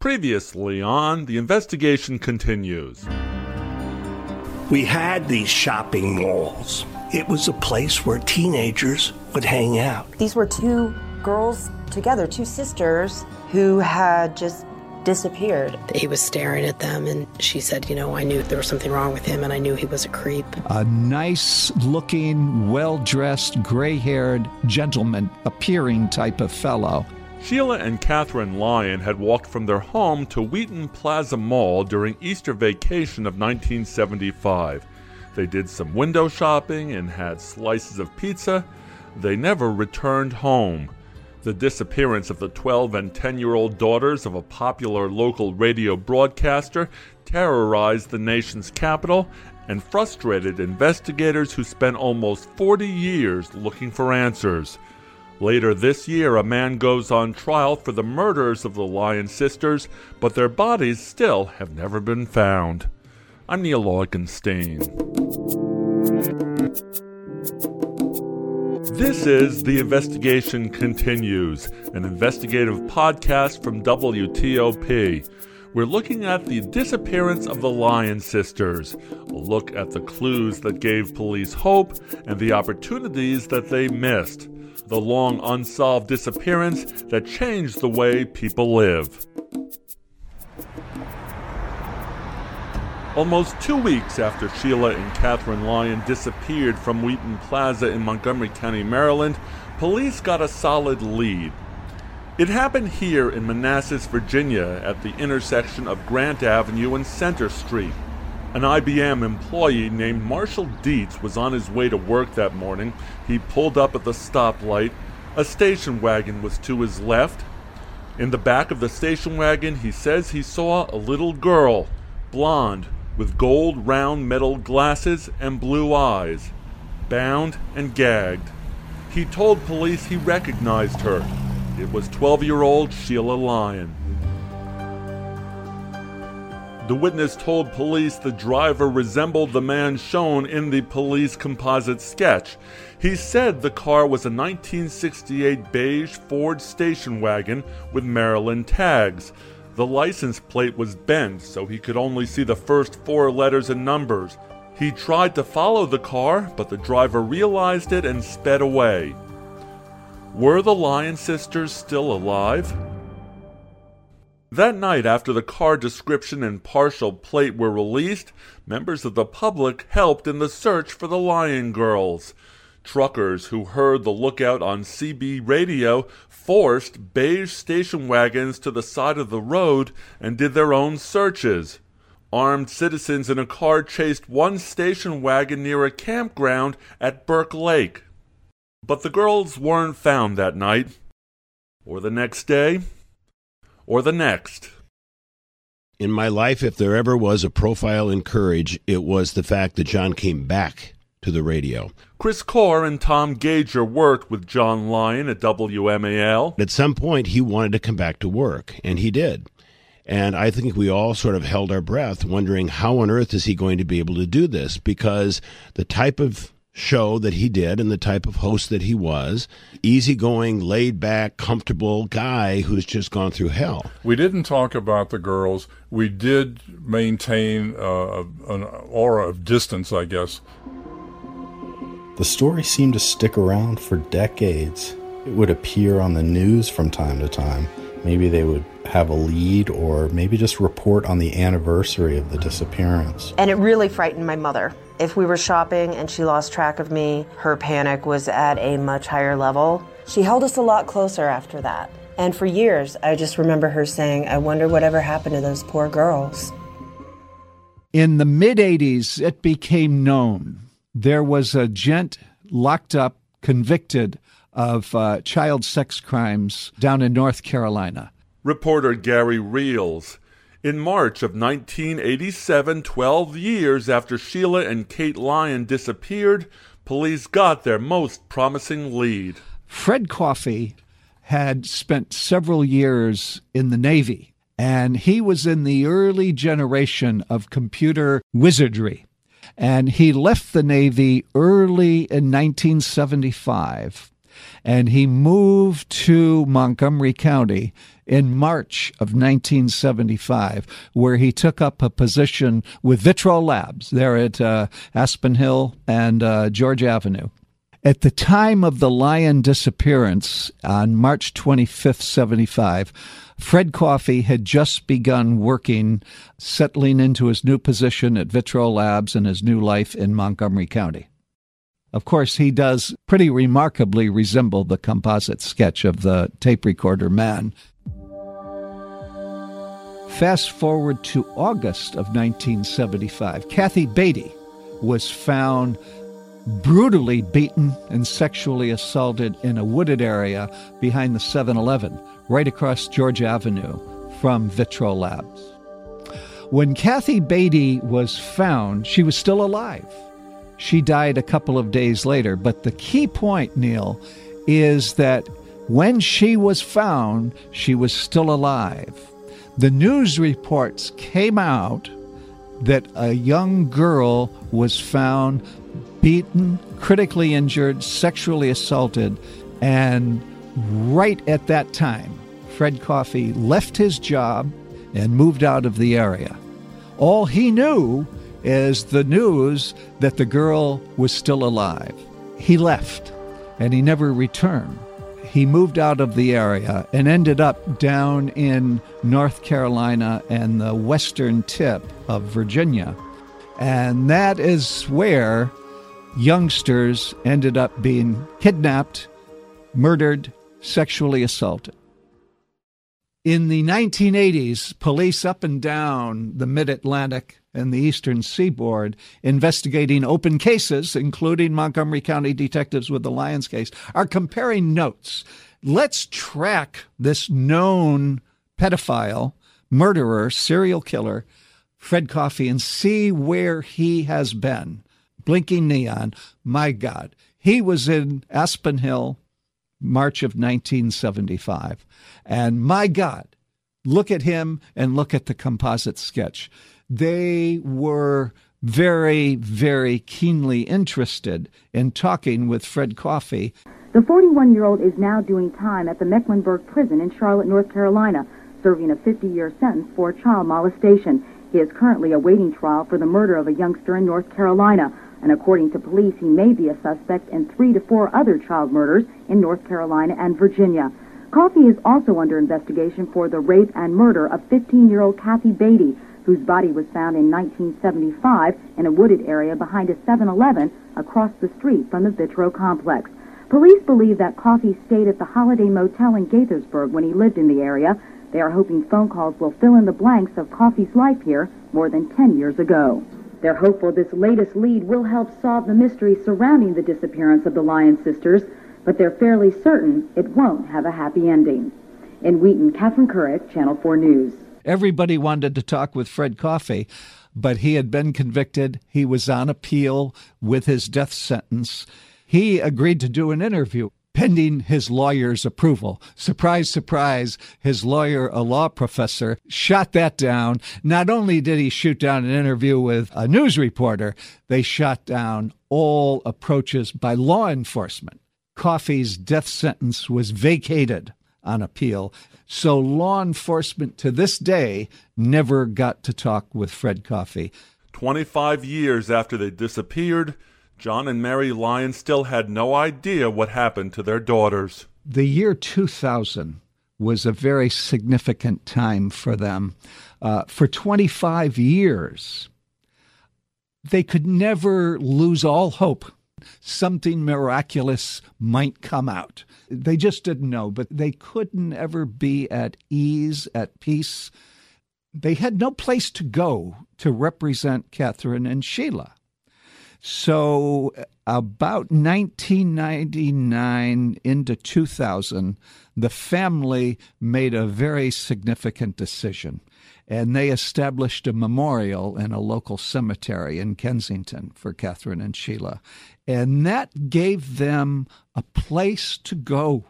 Previously on, the investigation continues. We had these shopping malls. It was a place where teenagers would hang out. These were two girls together, two sisters who had just disappeared. He was staring at them, and she said, You know, I knew there was something wrong with him, and I knew he was a creep. A nice looking, well dressed, gray haired gentleman appearing type of fellow. Sheila and Katherine Lyon had walked from their home to Wheaton Plaza Mall during Easter vacation of 1975. They did some window shopping and had slices of pizza. They never returned home. The disappearance of the 12 and 10 year old daughters of a popular local radio broadcaster terrorized the nation's capital and frustrated investigators who spent almost 40 years looking for answers. Later this year, a man goes on trial for the murders of the Lyon sisters, but their bodies still have never been found. I'm Neil Augenstein. This is The Investigation Continues, an investigative podcast from WTOP. We're looking at the disappearance of the Lyon sisters, a look at the clues that gave police hope and the opportunities that they missed the long unsolved disappearance that changed the way people live. Almost two weeks after Sheila and Katherine Lyon disappeared from Wheaton Plaza in Montgomery County, Maryland, police got a solid lead. It happened here in Manassas, Virginia, at the intersection of Grant Avenue and Center Street. An IBM employee named Marshall Dietz was on his way to work that morning. He pulled up at the stoplight. A station wagon was to his left. In the back of the station wagon, he says he saw a little girl, blonde, with gold round metal glasses and blue eyes, bound and gagged. He told police he recognized her. It was 12 year old Sheila Lyon. The witness told police the driver resembled the man shown in the police composite sketch. He said the car was a 1968 beige Ford station wagon with Maryland tags. The license plate was bent so he could only see the first four letters and numbers. He tried to follow the car, but the driver realized it and sped away. Were the Lyon sisters still alive? That night, after the car description and partial plate were released, members of the public helped in the search for the Lyon girls. Truckers who heard the lookout on CB radio forced beige station wagons to the side of the road and did their own searches. Armed citizens in a car chased one station wagon near a campground at Burke Lake. But the girls weren't found that night, or the next day, or the next. In my life, if there ever was a profile in courage, it was the fact that John came back to the radio. Chris Core and Tom Gager worked with John Lyon at WMAL. At some point, he wanted to come back to work, and he did. And I think we all sort of held our breath, wondering how on earth is he going to be able to do this? Because the type of show that he did and the type of host that he was. Easygoing, laid back, comfortable guy who's just gone through hell. We didn't talk about the girls. We did maintain uh, an aura of distance, I guess. The story seemed to stick around for decades. It would appear on the news from time to time. Maybe they would have a lead or maybe just report on the anniversary of the disappearance. And it really frightened my mother. If we were shopping and she lost track of me, her panic was at a much higher level. She held us a lot closer after that. And for years, I just remember her saying, I wonder whatever happened to those poor girls. In the mid 80s, it became known there was a gent locked up, convicted of uh, child sex crimes down in North Carolina. Reporter Gary Reals. In March of 1987, 12 years after Sheila and Kate Lyon disappeared, police got their most promising lead. Fred Coffey had spent several years in the Navy, and he was in the early generation of computer wizardry. And he left the Navy early in 1975 and he moved to Montgomery County in March of 1975, where he took up a position with Vitro Labs there at uh, Aspen Hill and uh, Georgia Avenue. At the time of the Lyon disappearance on March 25th, 75, Fred Coffey had just begun working, settling into his new position at Vitro Labs and his new life in Montgomery County. Of course, he does pretty remarkably resemble the composite sketch of the tape recorder man. Fast forward to August of 1975. Kathy Beatty was found brutally beaten and sexually assaulted in a wooded area behind the 7 Eleven, right across Georgia Avenue from Vitro Labs. When Kathy Beatty was found, she was still alive. She died a couple of days later, but the key point, Neil, is that when she was found, she was still alive. The news reports came out that a young girl was found beaten, critically injured, sexually assaulted, and right at that time, Fred Coffey left his job and moved out of the area. All he knew is the news that the girl was still alive. He left and he never returned. He moved out of the area and ended up down in North Carolina and the western tip of Virginia. And that is where youngsters ended up being kidnapped, murdered, sexually assaulted. In the 1980s, police up and down the mid Atlantic and the eastern seaboard investigating open cases, including Montgomery County detectives with the Lyons case, are comparing notes. Let's track this known pedophile, murderer, serial killer, Fred Coffey, and see where he has been blinking neon. My God. He was in Aspen Hill, March of 1975. And my God, look at him and look at the composite sketch. They were very, very keenly interested in talking with Fred Coffey. The 41 year old is now doing time at the Mecklenburg prison in Charlotte, North Carolina, serving a 50 year sentence for child molestation. He is currently awaiting trial for the murder of a youngster in North Carolina and according to police, he may be a suspect in three to four other child murders in North Carolina and Virginia. Coffey is also under investigation for the rape and murder of 15-year-old Kathy Beatty, whose body was found in 1975 in a wooded area behind a 7-Eleven across the street from the Vitro complex. Police believe that Coffey stayed at the Holiday Motel in Gaithersburg when he lived in the area. They are hoping phone calls will fill in the blanks of Coffey's life here more than 10 years ago. They're hopeful this latest lead will help solve the mystery surrounding the disappearance of the Lyon sisters, but they're fairly certain it won't have a happy ending. In Wheaton, Catherine Currick, Channel 4 News. Everybody wanted to talk with Fred Coffey, but he had been convicted. He was on appeal with his death sentence. He agreed to do an interview pending his lawyer's approval. Surprise, surprise, his lawyer, a law professor, shot that down. Not only did he shoot down an interview with a news reporter, they shot down all approaches by law enforcement. Coffey's death sentence was vacated on appeal. So law enforcement to this day never got to talk with Fred Coffey. 25 years after they disappeared, John and Mary Lyon still had no idea what happened to their daughters. The year 2000 was a very significant time for them. Uh, for 25 years, they could never lose all hope. Something miraculous might come out. They just didn't know, but they couldn't ever be at ease, at peace. They had no place to go to represent Katherine and Sheila. So, uh, about 1999 into 2000, the family made a very significant decision. And they established a memorial in a local cemetery in Kensington for Katherine and Sheila. And that gave them a place to go,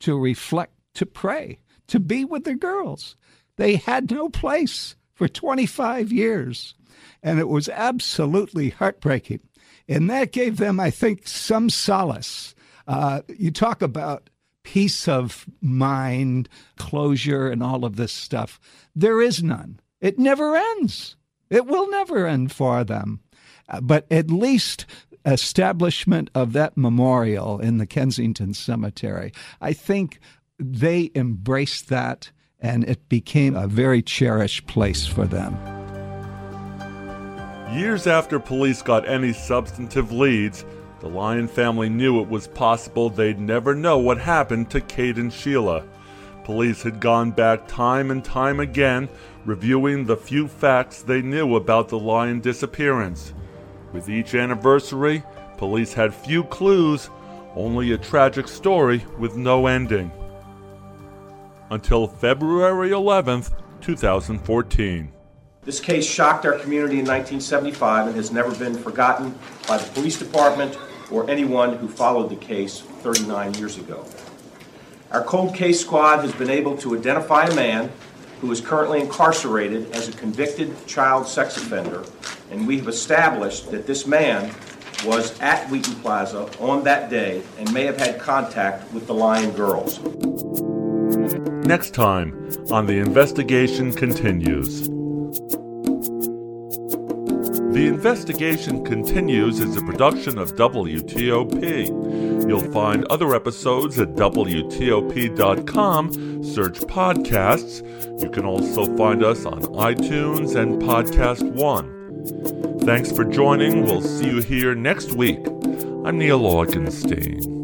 to reflect, to pray, to be with their girls. They had no place for 25 years and it was absolutely heartbreaking. And that gave them, I think, some solace. Uh, you talk about peace of mind, closure, and all of this stuff. There is none. It never ends. It will never end for them. Uh, but at least establishment of that memorial in the Kensington Cemetery, I think they embraced that and it became a very cherished place for them. Years after police got any substantive leads, the Lyon family knew it was possible they'd never know what happened to Kate and Sheila. Police had gone back time and time again, reviewing the few facts they knew about the Lyon disappearance. With each anniversary, police had few clues, only a tragic story with no ending. Until February 11th, 2014. This case shocked our community in 1975 and has never been forgotten by the police department or anyone who followed the case 39 years ago. Our cold case squad has been able to identify a man who is currently incarcerated as a convicted child sex offender, and we have established that this man was at Wheaton Plaza on that day and may have had contact with the Lyon girls. Next time on The Investigation Continues. The Investigation Continues is a production of WTOP. You'll find other episodes at WTOP.com. Search podcasts. You can also find us on iTunes and Podcast One. Thanks for joining. We'll see you here next week. I'm Neil Augenstein.